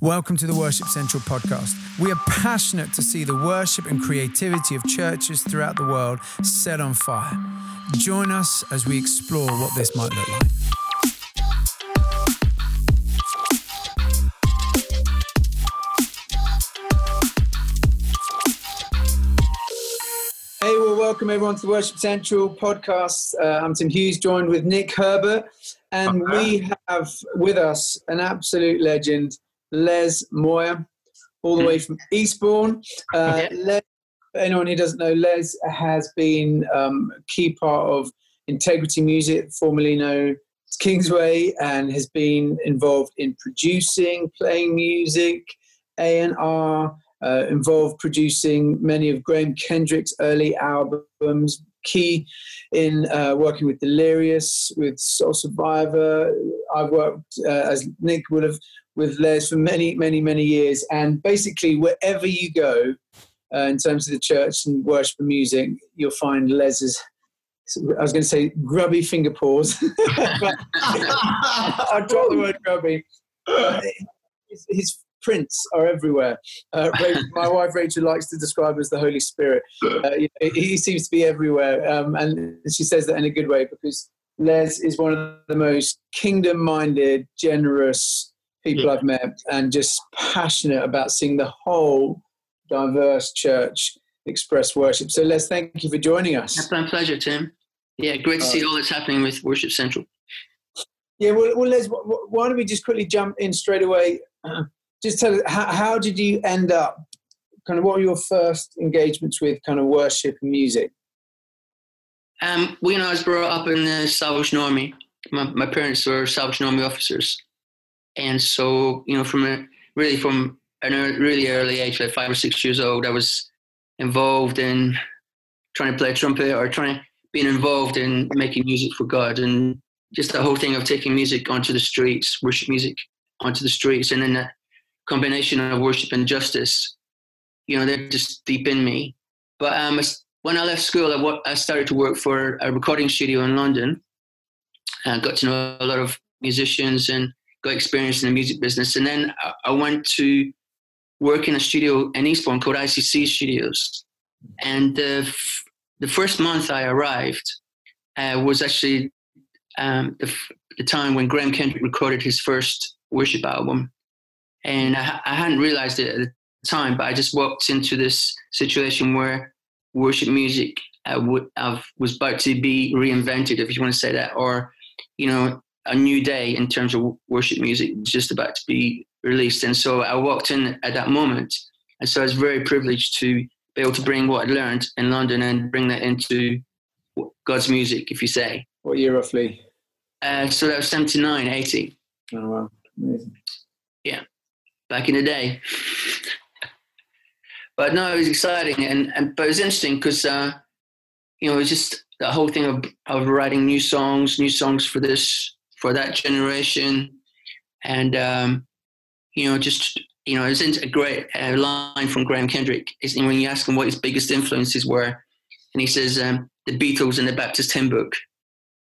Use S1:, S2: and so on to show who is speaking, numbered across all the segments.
S1: Welcome to the Worship Central podcast. We are passionate to see the worship and creativity of churches throughout the world set on fire. Join us as we explore what this might look like. Hey, well, welcome everyone to the Worship Central podcast. Uh, I'm Tim Hughes, joined with Nick Herbert, and we have with us an absolute legend, Les Moir, all the way from Eastbourne. Uh, Les, anyone who doesn't know, Les has been um, a key part of Integrity Music, formerly known as Kingsway, and has been involved in producing, playing music, A&R, uh, involved producing many of Graham Kendrick's early albums, key in uh, working with Delirious, with Soul Survivor. I've worked, uh, as Nick would have, with Les for many, many, many years. And basically, wherever you go, uh, in terms of the church and worship and music, you'll find Les's. I was going to say grubby finger paws. I dropped the word grubby. His, his prints are everywhere. Uh, Rachel, my wife Rachel likes to describe him as the Holy Spirit. Uh, he seems to be everywhere, um, and she says that in a good way because Les is one of the most kingdom-minded, generous people
S2: Yeah.
S1: I've met, and just passionate about seeing the whole diverse church express worship. So, Les, thank you for joining us.
S2: It's my pleasure, Tim. Yeah, great to see all that's happening with Worship Central.
S1: Yeah, well, well Les, wh- wh- why don't we just quickly jump in straight away? Uh, just tell us, how, how did you end up, kind of what were your first engagements with kind of worship and music?
S2: Um, we know I was brought up in the Salvation Army. My, my parents were Salvation Army officers, and so you know from a really from an ear- really early age, like five or six years old, I was involved in trying to play trumpet or trying being involved in making music for God, and just the whole thing of taking music onto the streets, worship music onto the streets, and then that combination of worship and justice. You know, they're just deep in me. But um, when I left school, I, wa- I started to work for a recording studio in London. I got to know a lot of musicians and got experience in the music business. And then I, went to work in a studio in Eastbourne called ICC Studios. And the, f- the first month I arrived uh, was actually um, the, f- the time when Graham Kendrick recorded his first worship album. And I, I hadn't realized it at the time, but I just walked into this situation where worship music uh, have, was about to be reinvented, if you want to say that, or you know, a new day in terms of worship music was just about to be released. And so I walked in at that moment, and so I was very privileged to be able to bring what I learned in London and bring that into God's music, if you say.
S1: What year roughly?
S2: Uh, so that was 79, 80,
S1: Oh, wow. Amazing. Yeah.
S2: Back in the day. but no, it was exciting, and, and but it was interesting because uh, you know it was just the whole thing of of writing new songs, new songs for this for that generation, and um, you know just you know it's a great uh, line from Graham Kendrick. Is when you ask him what his biggest influences were, and he says um, the Beatles and the Baptist Hymn Book.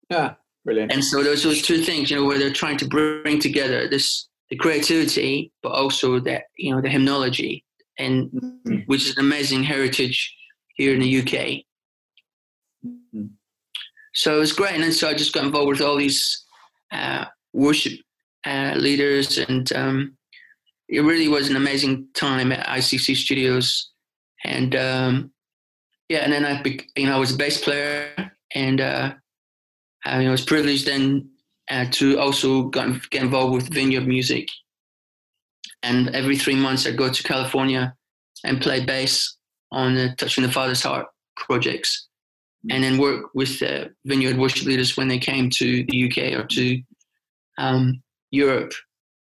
S1: Yeah, brilliant.
S2: And so those those two things, you know, where they're trying to bring together this the creativity, but also that you know the hymnology, and
S1: Mhm.
S2: which is an amazing heritage here in the UK.
S1: Mhm.
S2: So it was great, and then so I just got involved with all these worship uh, leaders, and um, it really was an amazing time at ICC Studios, and um, yeah, and then I, you know, I was a bass player, and uh, I, mean, I was privileged then uh, to also get involved with vineyard music. And every three months, I go to California and play bass on the Touching the Father's Heart projects, and then work with uh, vineyard worship leaders when they came to the UK or to um, Europe.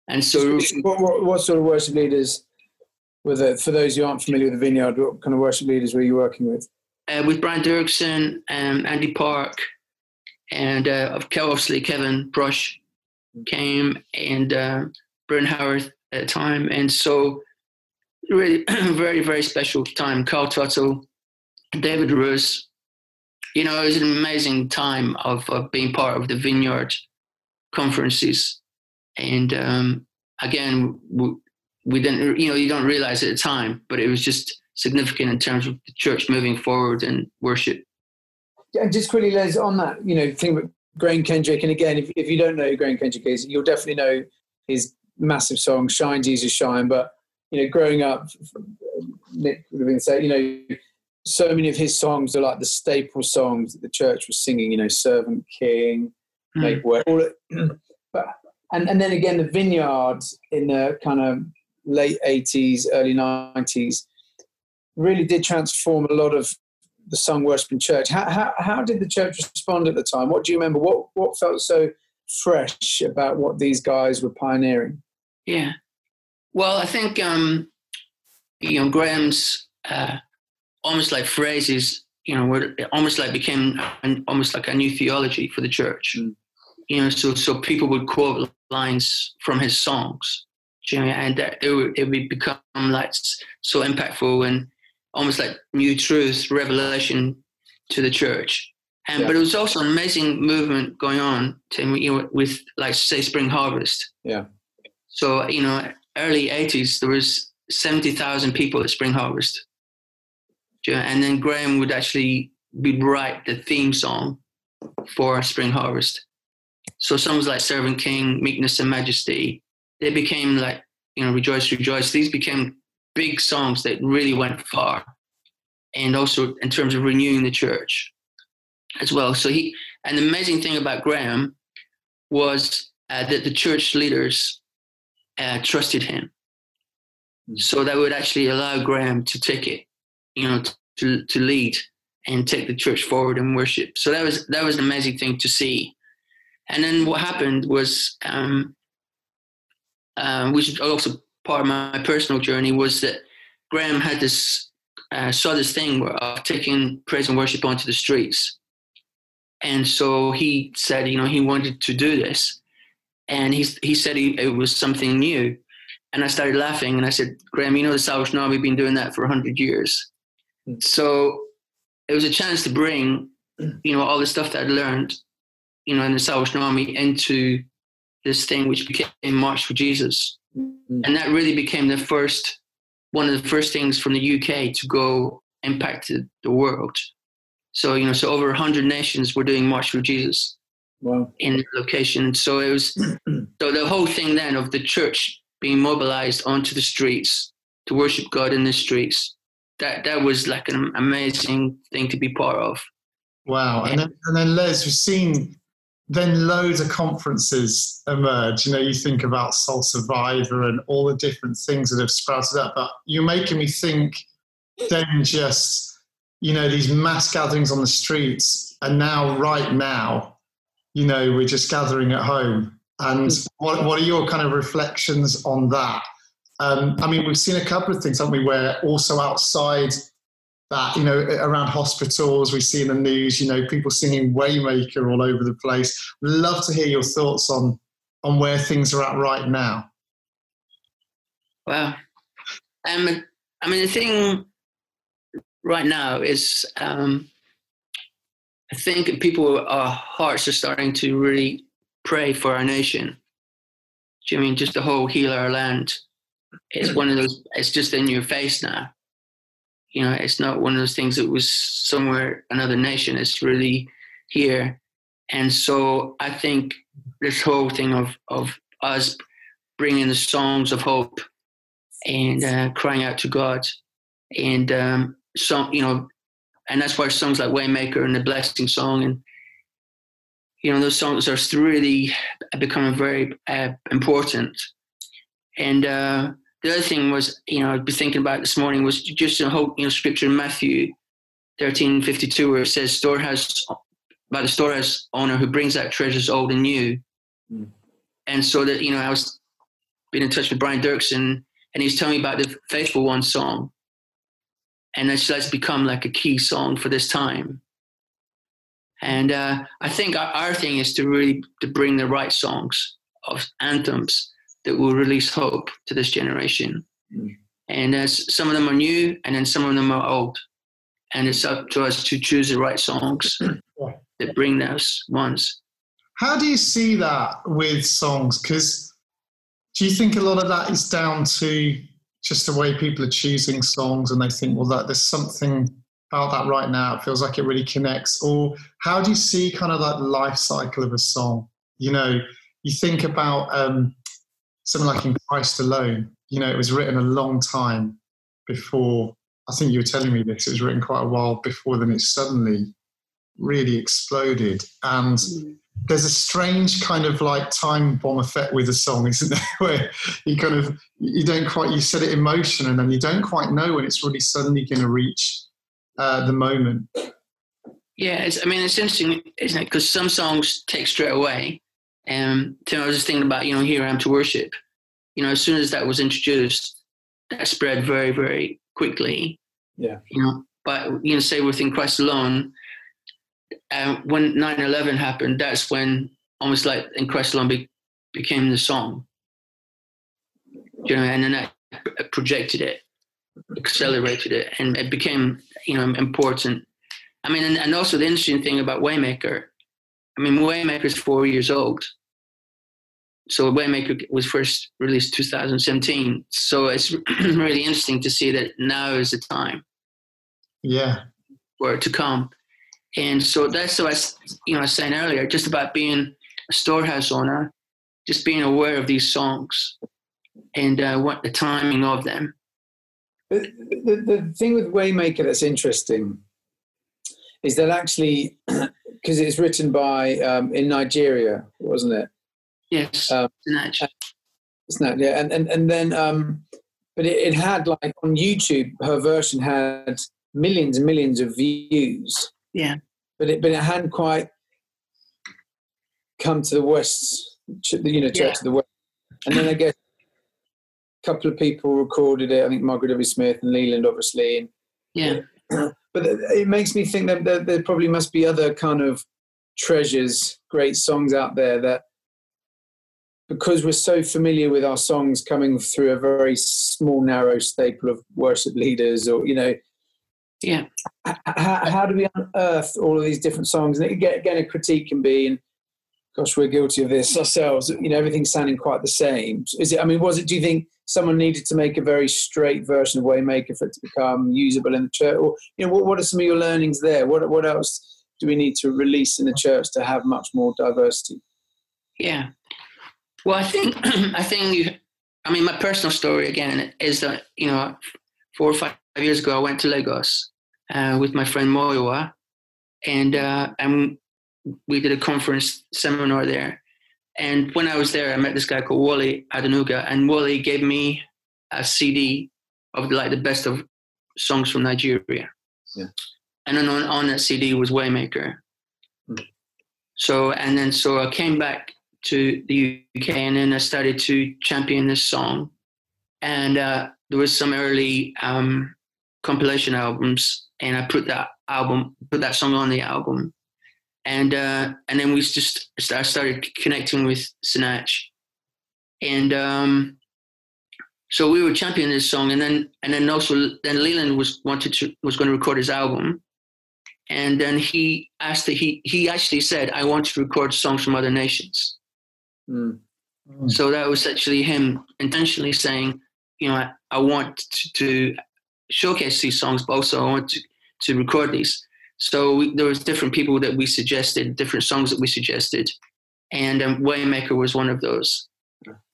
S2: And so,
S1: what, what, what sort of worship leaders were there? For those who aren't familiar with the vineyard, what kind of worship leaders were you working with?
S2: uh, with Brian Doerksen, um, Andy Park, and uh, of- obviously Kevin Prosch came, and uh, Bryn Howard at the time. And so, really, very, very special time. Carl Tuttle, David Rose. You know, it was an amazing time of, of being part of the Vineyard conferences. And um, again, w- we didn't, you know, you don't realize at the time, but it was just significant in terms of the church moving forward and worship.
S1: And just quickly, Les, on that, you know, thing with Graham Kendrick, and again, if, if you don't know who Graham Kendrick is, you'll definitely know his massive song, Shine, Jesus, Shine. But, you know, growing up, Nick would have been saying, you know, so many of his songs are like the staple songs that the church was singing, you know, Servant King, mm. Make Way, all it, but, and, and then again, the Vineyards in the kind of late 80s, early 90s really did transform a lot of the sung worshiping church. How, how, how did the church respond at the time? What do you remember? What, what felt so fresh about what these guys were pioneering?
S2: Yeah. Well, I think, um, you know, Graham's uh, almost like phrases, you know, where almost like became an, almost like a new theology for the church. Mm. You know, so so people would quote lines from his songs, you know, and that it would, it would become like so impactful and almost like new truth, revelation to the church. And yeah. but it was also an amazing movement going on, to, you know, with like say Spring Harvest.
S1: Yeah.
S2: So you know, early '80s there was seventy thousand people at Spring Harvest, you know, and then Graham would actually be write the theme song for Spring Harvest. So songs like Servant King, Meekness and Majesty, they became like you know Rejoice, Rejoice. These became big songs that really went far, and also in terms of renewing the church as well. So he, and the amazing thing about Graham was uh, that the church leaders uh, trusted him. Hmm. So that would actually allow Graham to take it, you know, to to lead and take the church forward in worship. So that was that was an amazing thing to see. And then what happened was, um, uh, which is also part of my personal journey was that Graham had this uh, saw this thing of taking praise and worship onto the streets, and so he said, you know, he wanted to do this, and he he said he, it was something new, and I started laughing and I said, Graham, you know, the Salvation Army been doing that for hundred years, mm. so it was a chance to bring, you know, all the stuff that I'd learned, you know, in the Salvation Army into this thing which became March for Jesus Mm-hmm. And that really became the first, one of the first things from the UK to go impact the world. So, you know, so over 100 nations were doing March for Jesus wow. in the location. So it was, so the whole thing then of the church being mobilized onto the streets to worship God in the streets, that, that was like an amazing thing to be part of.
S3: Wow. And, and then, and then Les, we've seen then loads of conferences emerge. You know, you think about Soul Survivor and all the different things that have sprouted up, but you're making me think then just, you know, these mass gatherings on the streets, and now, right now, you know, we're just gathering at home. And what, what are your kind of reflections on that? Um, I mean, we've seen a couple of things, haven't we, where also outside that you know around hospitals we see in the news you know people singing waymaker all over the place. Love to hear your thoughts on on where things are at right now.
S2: Well um, i mean the thing right now is um, i think people our hearts are starting to really pray for our nation. I mean just the whole heal our land? It's one of those it's just in your face now you know, it's not one of those things that was somewhere another nation. It's really here, and so I think this whole thing of of us bringing the songs of hope and uh, crying out to God, and um, some you know, and that's why songs like Waymaker and the Blessing Song and you know those songs are really becoming very uh, important, and. Uh, the other thing was, you know, I'd be thinking about this morning was just a whole, you know, scripture in Matthew 13, 52, where it says storehouse by the storehouse owner who brings out treasures old and new. Mm. And so that, you know, I was been in touch with Brian Doerksen and he's telling me about the Faithful One song. And it's, that's become like a key song for this time. And uh, I think our, our thing is to really to bring the right songs of anthems that will release hope to this generation. Mm. And as some of them are new, and then some of them are old, and it's up to us to choose the right songs that bring those ones.
S3: How do you see that with songs? Because do you think a lot of that is down to just the way people are choosing songs and they think, well, that there's something about that right now. It feels like it really connects. Or how do you see kind of that life cycle of a song? You know, you think about um, something like in Christ Alone. You know, it was written a long time before. I think you were telling me this. It was written quite a while before. Then it suddenly really exploded, and mm. there's a strange kind of like time bomb effect with a song, isn't there? Where you kind of you don't quite you set it in motion, and then you don't quite know when it's really suddenly going to reach uh, the moment.
S2: Yeah, I mean, it's interesting, isn't it? Because some songs take straight away. And um, I was just thinking about, you know, Here I Am to Worship. You know, as soon as that was introduced, that spread very, very quickly.
S1: Yeah.
S2: You know, but, you know, say within Christ Alone, uh, when 9 11 happened, that's when almost like In Christ Alone be, became the song. You know, and then that projected it, accelerated it, and it became you know important. I mean, and, and also the interesting thing about Waymaker, I mean, Waymaker is four years old. So Waymaker was first released 2017. So it's really interesting to see that now is the time.
S3: Yeah.
S2: For it to come. And so that's what I, you know, I was saying earlier, just about being a storehouse owner, just being aware of these songs and uh, what the timing of them.
S1: But the, the thing with Waymaker that's interesting is that actually, because it's written by um, in Nigeria, wasn't it?
S2: Yes, um,
S1: It's not, yeah, and and and then, um, but it, it had like on YouTube, her version had millions and millions of views.
S2: Yeah,
S1: but it but it hadn't quite come to the west, you know, yeah. of the west, and then I guess a couple of people recorded it. I think Michael W. Smith and Leeland, obviously. And,
S2: yeah.
S1: But it makes me think that there, there probably must be other kind of treasures, great songs out there that, because we're so familiar with our songs coming through a very small, narrow staple of worship leaders, or you know,
S2: yeah,
S1: how, how do we unearth all of these different songs? And again, again, a critique can be, and gosh, we're guilty of this ourselves. You know, everything's sounding quite the same. Is it? I mean, was it? Do you think someone needed to make a very straight version of Waymaker for it to become usable in the church? Or you know, what, what are some of your learnings there? What what else do we need to release in the church to have much more diversity?
S2: Yeah, well, I think I think you. I mean, my personal story again is that you know, four or five years ago, I went to Lagos uh, with my friend Moyowa, and uh, and we did a conference seminar there. And when I was there, I met this guy called Wally Adenuga, and Wally gave me a CD of like the best of songs from Nigeria.
S1: Yeah.
S2: And then on, on that CD was Waymaker. Hmm. So and then so I came back to the UK, and then I started to champion this song. And uh, there was some early um, compilation albums, and I put that album, put that song on the album and uh, and then we just I started connecting with Sinach, and um, so we were championing this song, and then and then also then Leeland was wanted to was going to record his album, and then he asked that he he actually said I want to record songs from other nations.
S1: Mm.
S2: Mm. So that was actually him intentionally saying, you know, I, I want to, to showcase these songs, but also I want to to record these. So we, there was different people that we suggested, different songs that we suggested, and um, Waymaker was one of those.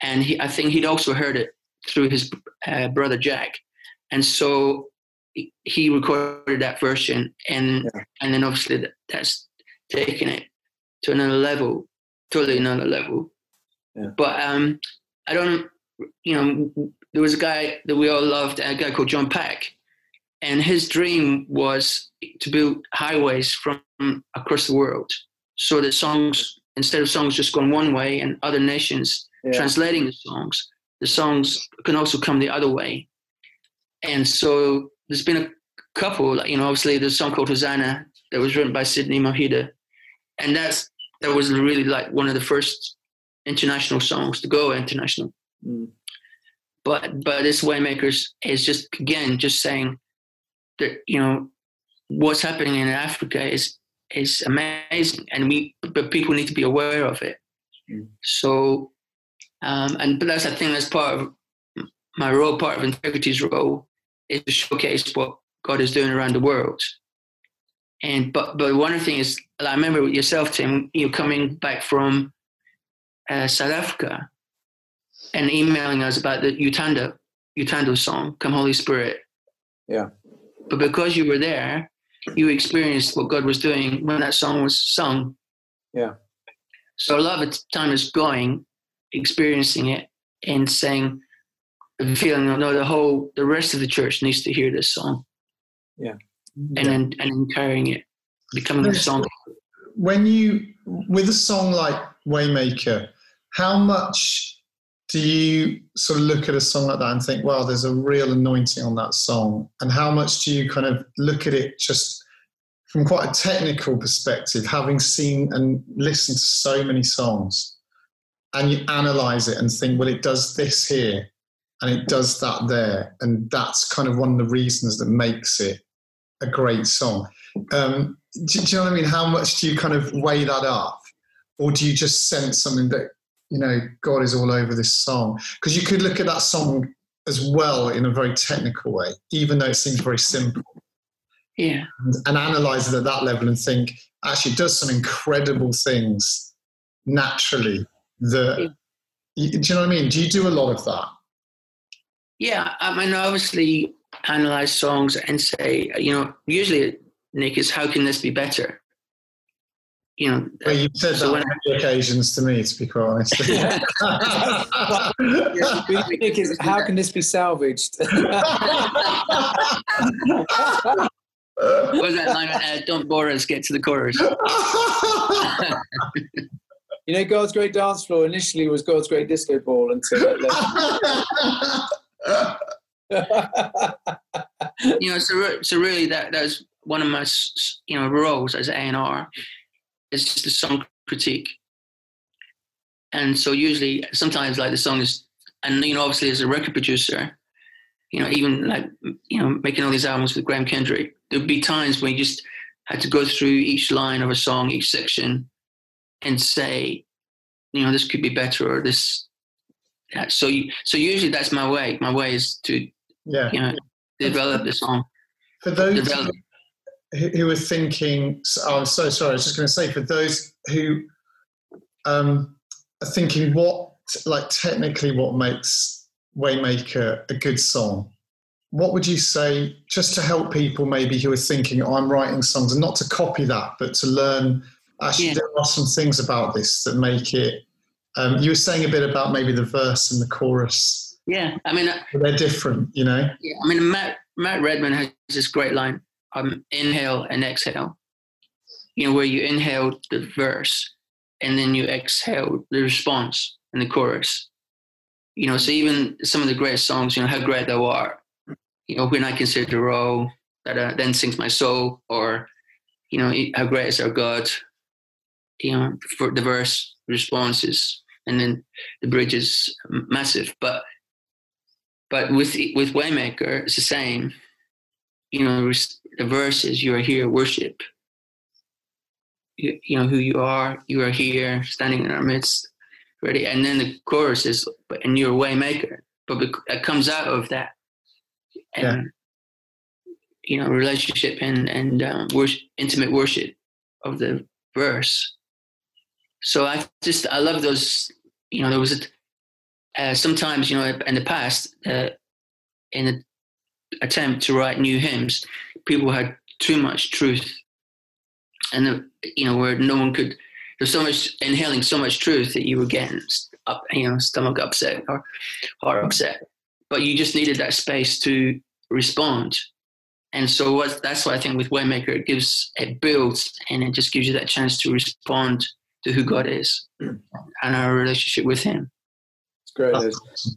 S2: And he, I think he'd also heard it through his uh, brother Jack, and so he recorded that version, and yeah. and then obviously that's taken it to another level, totally another level.
S1: Yeah.
S2: But um, I don't, you know, there was a guy that we all loved, a guy called John Pack, and his dream was to build highways from across the world so that songs instead of songs just going one way and other nations yeah. translating the songs the songs can also come the other way and so there's been a couple like you know obviously there's a song called hosanna that was written by sidney Mohede and that's that was really like one of the first international songs to go international
S1: mm.
S2: but but this waymakers is just again just saying that you know what's happening in Africa is is amazing, and we but people need to be aware of it.
S1: Mm.
S2: So Um, and but that's I think that's part of my role, part of integrity's role, is to showcase what God is doing around the world. And but but one thing is, I remember yourself, Tim, you coming back from uh, South Africa and emailing us about the Utanda Utando song, "Come Holy Spirit."
S1: Yeah.
S2: But because you were there, you experienced what God was doing when that song was sung.
S1: Yeah.
S2: So a lot of the time is going, experiencing it, and saying, feeling, no, the whole, the rest of the church needs to hear this song.
S1: Yeah.
S2: And then and, and carrying it, becoming a song.
S3: When you, with a song like Waymaker, how much do you sort of look at a song like that and think, wow, there's a real anointing on that song? And how much do you kind of look at it just from quite a technical perspective, having seen and listened to so many songs, and you analyze it and think, well, it does this here and it does that there. And that's kind of one of the reasons that makes it a great song. Um, do, do you know what I mean? How much do you kind of weigh that up? Or do you just sense something that you know, God is all over this song. Because you could look at that song as well in a very technical way, even though it seems very simple.
S2: Yeah.
S3: And, and analyze it at that level and think, actually, it does some incredible things naturally that, yeah. do you know what I mean? Do you do a lot of that?
S2: Yeah. I mean, obviously, analyze songs and say, you know, usually, Nick, is how can this be better? You know.
S3: Well, you've said so that on many occasions to me, to be quite honest.
S1: is, how can this be salvaged?
S2: was that line? Uh, don't bore us. Get to the chorus.
S1: you know, God's great dance floor initially was God's great disco ball until it
S2: you know, so so really that that was one of my you know roles as A and R it's just a song critique. And so usually, sometimes like the song is, and you know, obviously as a record producer, you know, even like you know, making all these albums with Graham Kendrick, there'd be times when you just had to go through each line of a song, each section, and say, you know, this could be better or this. So, you, so usually that's my way. My way is to, yeah, you know, develop the song.
S3: For those, develop who are thinking, oh, I'm so sorry, I was just going to say, for those who um, are thinking what, like technically what makes Waymaker a good song, what would you say just to help people maybe who are thinking, oh, I'm writing songs, and not to copy that, but to learn, actually, yeah. there are some things about this that make it, um, you were saying a bit about maybe the verse and the chorus.
S2: Yeah, I mean, uh,
S3: they're different, you know?
S2: Yeah, I mean, Matt, Matt Redman has this great line um, inhale and exhale. You know, where you inhale the verse and then you exhale the response and the chorus. You know, so even some of the great songs, you know, How Great Thou Art, you know, When I Consider the Role, that uh, then sings my soul, or, you know, How Great is Our God, you know, for the verse responses, and then the bridge is massive. But but with with Waymaker, it's the same. You know, the verses you are here worship. You, you, know who you are you are here standing in our midst ready. And then the chorus is and you're a way maker but it comes out of that. And yeah. you know relationship and and um, worship, intimate worship of the verse. So i just i love those you know there was a uh, sometimes you know in the past uh, in an attempt to write new hymns people had too much truth, and the, you know where no one could. There's so much inhaling so much truth that you were getting up, you know, stomach upset or heart upset, but you just needed that space to respond. And so what, that's why I think with Waymaker it gives it builds and it just gives you that chance to respond to who God is and our relationship with Him.
S1: It's great, Les.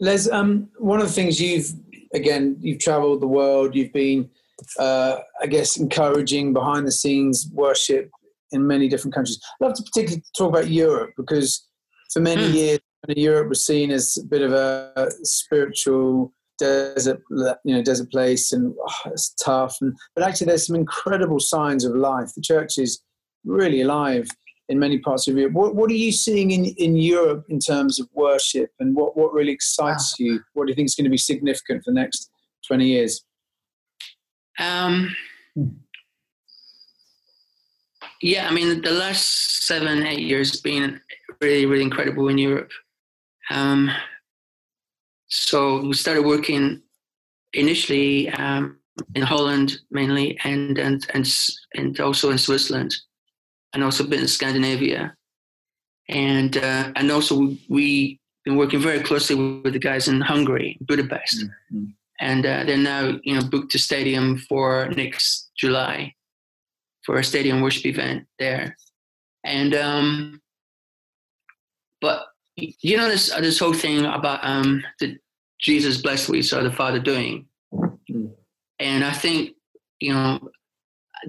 S1: Les, um, one of the things you've again you've travelled the world, you've been uh, I guess, encouraging behind the scenes worship in many different countries. I'd love to particularly talk about Europe because for many mm. years, Europe was seen as a bit of a spiritual desert, you know, desert place, and oh, it's tough. And but actually, there's some incredible signs of life. The church is really alive in many parts of Europe. What, what are you seeing in, in Europe in terms of worship and what, what really excites you? What do you think is going to be significant for the next 20 years?
S2: Um, yeah, I mean, the last seven, eight years has been really, really incredible in Europe. Um, so we started working initially um, in Holland mainly, and and and and also in Switzerland, and also been in Scandinavia, and uh, and also we've been working very closely with the guys in Hungary, Budapest, mm-hmm. And uh, they're now you know booked a stadium for next July, for a stadium worship event there, and um, but you know this this whole thing about um the Jesus blessed we saw the Father doing, mm. and I think you know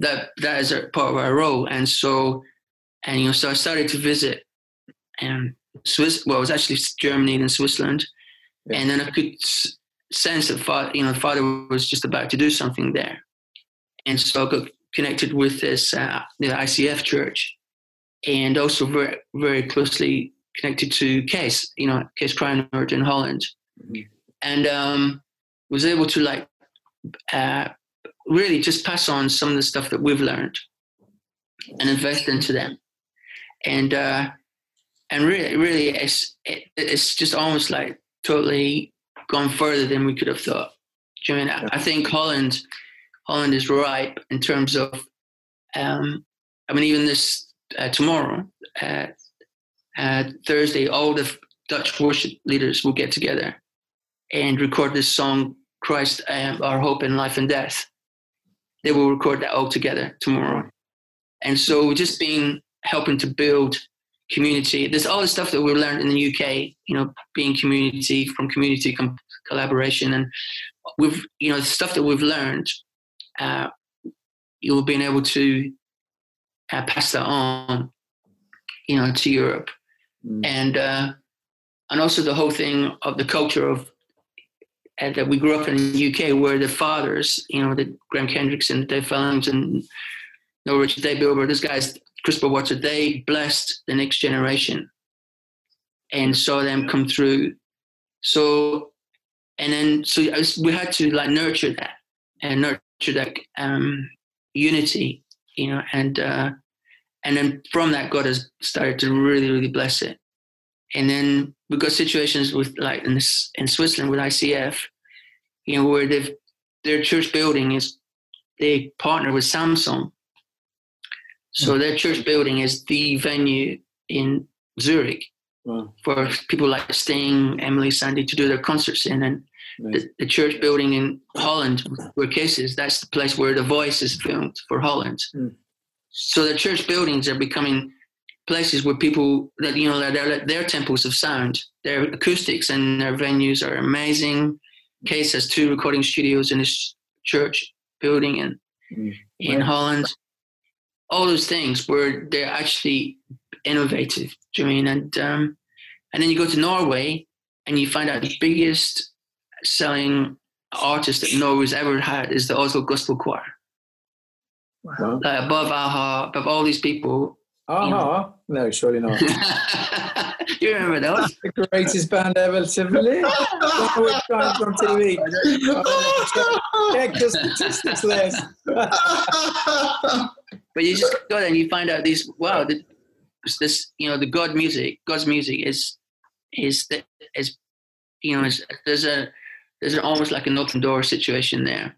S2: that that is a part of our role, and so and you know so I started to visit and Swiss well it was actually Germany and Switzerland, yeah. and then I could sense that Father you know Father was just about to do something there, and so I got connected with this uh, the ICF church, and also very very closely connected to Kees, you know, Kees Kraaienoord in Holland. Mm-hmm. And um, was able to like uh, really just pass on some of the stuff that we've learned and invest into them. And uh, and really, really, it's it, it's just almost like totally gone further than we could have thought. I mean, I, I think Holland, Holland is ripe in terms of, um, I mean, even this uh, tomorrow, uh, uh, Thursday, all the Dutch worship leaders will get together and record this song, Christ, um, Our Hope in Life and Death. They will record that all together tomorrow. And so just being helping to build community. There's all the stuff that we've learned in the UK, you know, being community from community com- collaboration. And we've, you know, the stuff that we've learned, uh, you've been able to uh, pass that on, you know, to Europe mm. and uh, and also the whole thing of the culture of and that we grew up in the UK where the fathers, you know, the Graham Kendricks and Dave Fellingham and Noel Richards Dave Bilbrough, those guys, Chris Watts, they blessed the next generation and saw them come through. So, and then so we had to like nurture that and nurture that um, unity, you know, and uh, and then from that, God has started to really, really bless it. And then we've got situations with like in, this, in Switzerland with ICF, you know, where they've their church building is they partner with Samsung. So their church building is the venue in Zurich wow. for people like Sting, Emeli Sandé to do their concerts in. And the, the, church building in Holland, where Kees's, that's the place where The Voice is filmed for Holland. Mm. So the church buildings are becoming places where people that you know their their temples of sound, their acoustics and their venues are amazing. Kees has two recording studios in his church building in mm. in Holland. All those things where they're actually innovative. Do you mean? And um, and then you go to Norway and you find out the biggest selling artist that Norway's ever had is the Oslo Gospel Choir. Wow. Like above a-ha, above all these people. Uh-huh.
S1: a-ha? No, surely not.
S2: you remember those?
S1: the greatest band ever to live. On TV. Oh, check the statistics list.
S2: but you just go there and you find out these, wow, this, you know, the God music, God's music is, is, the, is you know, is, there's a, there's an, almost like an open door situation there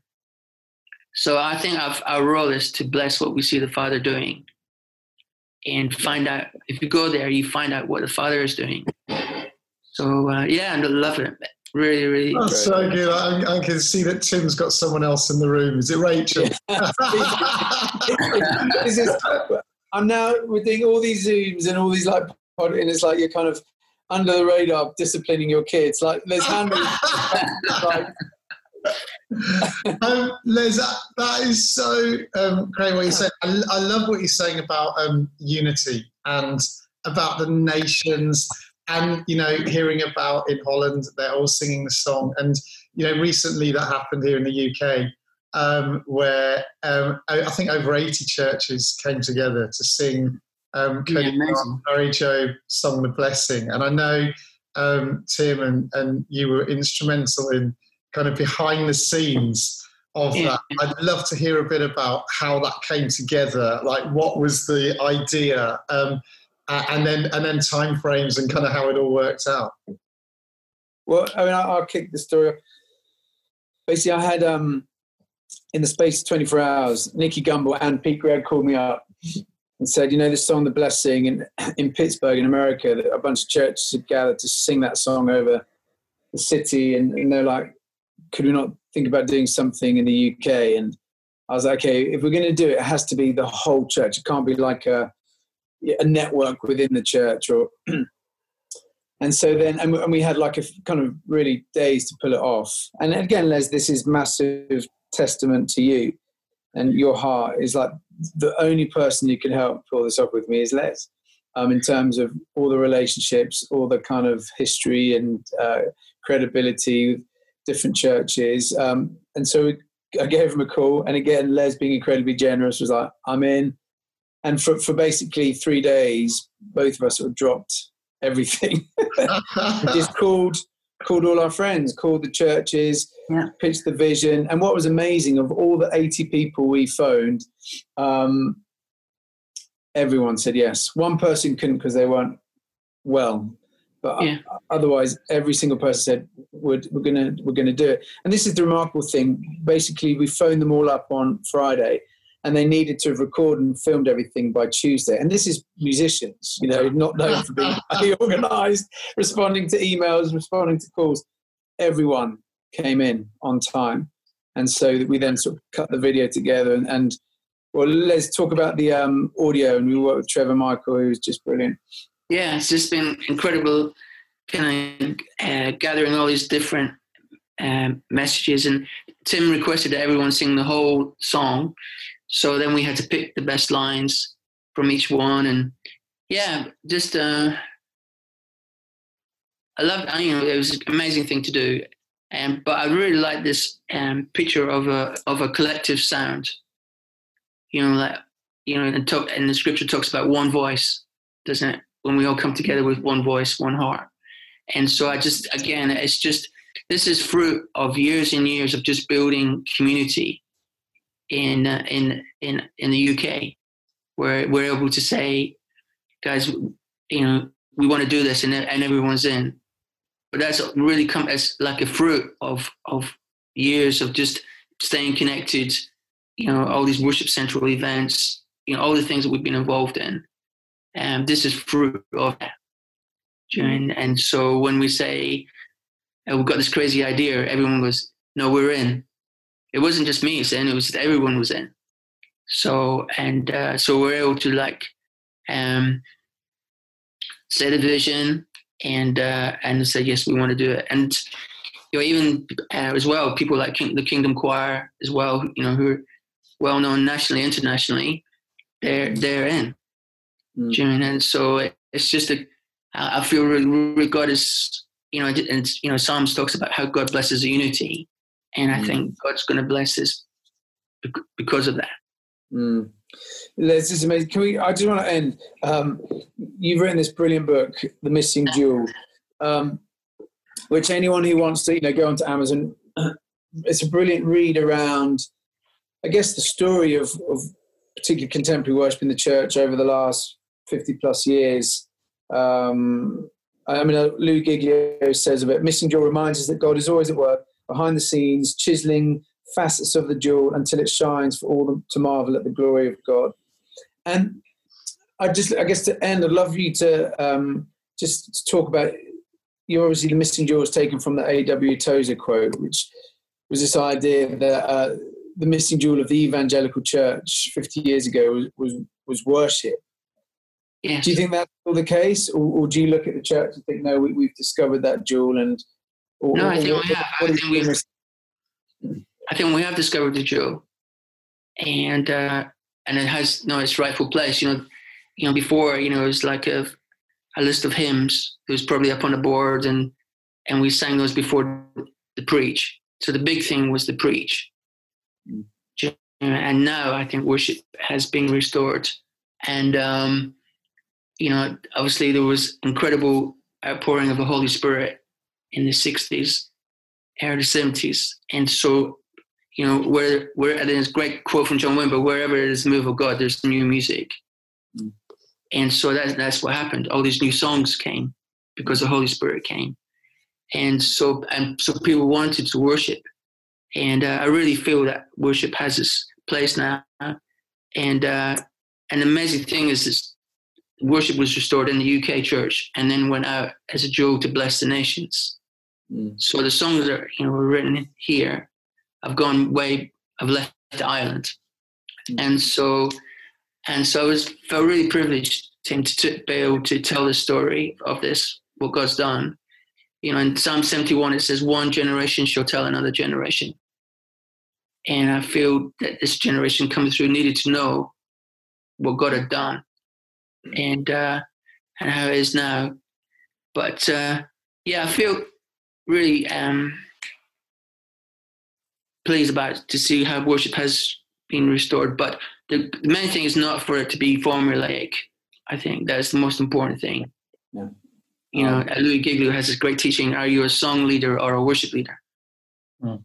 S2: so I think our, our role is to bless what we see the Father doing and find out, if you go there, you find out what the Father is doing. So uh, yeah, I love it. Really, really.
S3: That's so good. I, I, can see that Tim's got someone else in the room. Is it Rachel?
S1: is, I'm now we're doing all these zooms and all these like, and it's like you're kind of under the radar disciplining your kids. Like there's hand like
S3: um, Les, that, that is so um, great what you said. I, I, love what you're saying about um, unity and about the nations, and you know, hearing about in Holland they're all singing the song, and you know, recently that happened here in the UK. Um, where um, I, I think over 80 churches came together to sing Um, yeah, Mary Jo sung The Blessing. And I know um, Tim and, and you were instrumental in kind of behind the scenes of yeah. that. I'd love to hear a bit about how that came together. Like, what was the idea, um, and then and then timeframes and kind of how it all worked out.
S1: Well, I mean, I'll, I'll kick the story. Off. Basically, I had um, in the space of 24 hours, Nicky Gumbel and Pete Greig called me up and said, you know, this song, The Blessing, in, in Pittsburgh, in America, that a bunch of churches had gathered to sing that song over the city. And, and they're like, could we not think about doing something in the UK? And I was like, okay, if we're going to do it, it has to be the whole church. It can't be like a, a network within the church or. and so then, and we had like a kind of really days to pull it off. And again, Les, this is massive testament to you and your heart is like the only person you can help pull this off with me is Les. Um, in terms of all the relationships, all the kind of history and uh, credibility, different churches. Um, and so I gave him a call, and again, Les, being incredibly generous, was like, "I'm in." And for for basically three days, both of us sort of dropped everything, just called called all our friends, called the churches, yeah. pitched the vision. And what was amazing of all the 80 people we phoned, um, everyone said yes. One person couldn't because they weren't well. But yeah. otherwise, every single person said we're, we're gonna we're gonna do it. And this is the remarkable thing. Basically, we phoned them all up on Friday, and they needed to record and filmed everything by Tuesday. And this is musicians, you know, not known for being highly organised, responding to emails, responding to calls. Everyone came in on time, and so we then sort of cut the video together. And, and well, let's talk about the um, audio. And we worked with Trevor Michael, who was just brilliant.
S2: Yeah, it's just been incredible, kind of uh, gathering all these different um, messages. And Tim requested that everyone sing the whole song. So then we had to pick the best lines from each one, and yeah, just uh, I loved. You know, it was an amazing thing to do, and but I really like this um, picture of a of a collective sound. You know, like you know, and, talk, and the scripture talks about one voice, doesn't it? When we all come together with one voice, one heart, and so I just again, it's just this is fruit of years and years of just building community in uh, in in in the UK, where we're able to say, guys, you know, we want to do this, and and everyone's in. But that's really come as like a fruit of of years of just staying connected. You know, all these worship central events. You know, all the things that we've been involved in. And this is fruit of that. And, and so when we say oh, we've got this crazy idea, everyone goes, "No, we're in." it wasn't just me saying it was everyone was in. So and uh, so we're able to like um, say the vision and uh, and say yes, we want to do it. And you know even uh, as well, people like King, the Kingdom Choir as well, you know, who are well known nationally, internationally, they're they're in. Mm. You know, and so it's just a I feel really, really God is you know and you know Psalms talks about how God blesses unity and I mm. think God's going to bless us because of that.
S1: Mm. This is amazing. Can we? I just want to end. Um, you've written this brilliant book, The Missing Jewel, um, which anyone who wants to, you know, go onto Amazon. It's a brilliant read around, I guess, the story of, of particularly contemporary worship in the church over the last fifty plus years. Um, I mean, Lou Giglio says of it, Missing Jewel reminds us that God is always at work behind the scenes, chiseling facets of the jewel until it shines for all to marvel at the glory of God. And I just, I guess to end, I'd love you to um, just talk about. you're obviously the missing jewel is taken from the A.W. Tozer quote, which was this idea that uh, the missing jewel of the evangelical church 50 years ago was was, was worship. Yes. Do you think that's still the case, or, or, do you look at the church and think, no, we, have discovered that jewel and
S2: or, no, I think we have. I think, we've, I think we have discovered the jewel, and uh, and it has no its rightful place. You know, you know before you know it was like a a list of hymns. It was probably up on the board, and and we sang those before the preach. So the big thing was the preach, and now I think worship has been restored, and um, you know, obviously there was incredible outpouring of the Holy Spirit in the 60s, early 70s. And so, you know, where, where, and there's a great quote from John Wimber, wherever there's the move of God, there's new music. Mm. And so that, that's what happened. All these new songs came because the Holy Spirit came. And so, and so people wanted to worship. And uh, I really feel that worship has its place now. And, uh, and the amazing thing is this worship was restored in the UK church and then went out as a jewel to bless the nations. Mm. So the songs that you know were written here have gone way. I've left Ireland, mm. and so and so I was felt really privileged to, to be able to tell the story of this what God's done. You know, in Psalm seventy one it says, "One generation shall tell another generation." And I feel that this generation coming through needed to know what God had done and uh, and how it is now. But uh, yeah, I feel really um, pleased about to see how worship has been restored. But the, the main thing is not for it to be formulaic. I think that's the most important thing. Yeah. You know, um, Louie Giglio has this great teaching: Are you a song leader or a worship leader? Mm.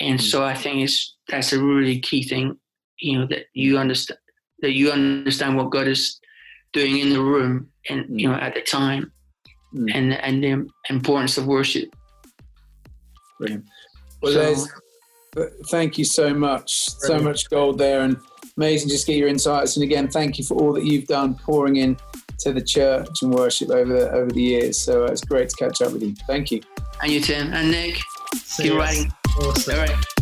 S2: And mm. so I think it's that's a really key thing. You know that you understand that you understand what God is doing in the room and you know at the time mm. and and the importance of worship.
S1: Brilliant. Well so, thank you so much. Brilliant. so much gold there and amazing just get your insights. And again thank you for all that you've done pouring in to the church and worship over the over the years. So uh, it's great to catch up with you. Thank you.
S2: And you tim and nick See keep writing. Awesome. all right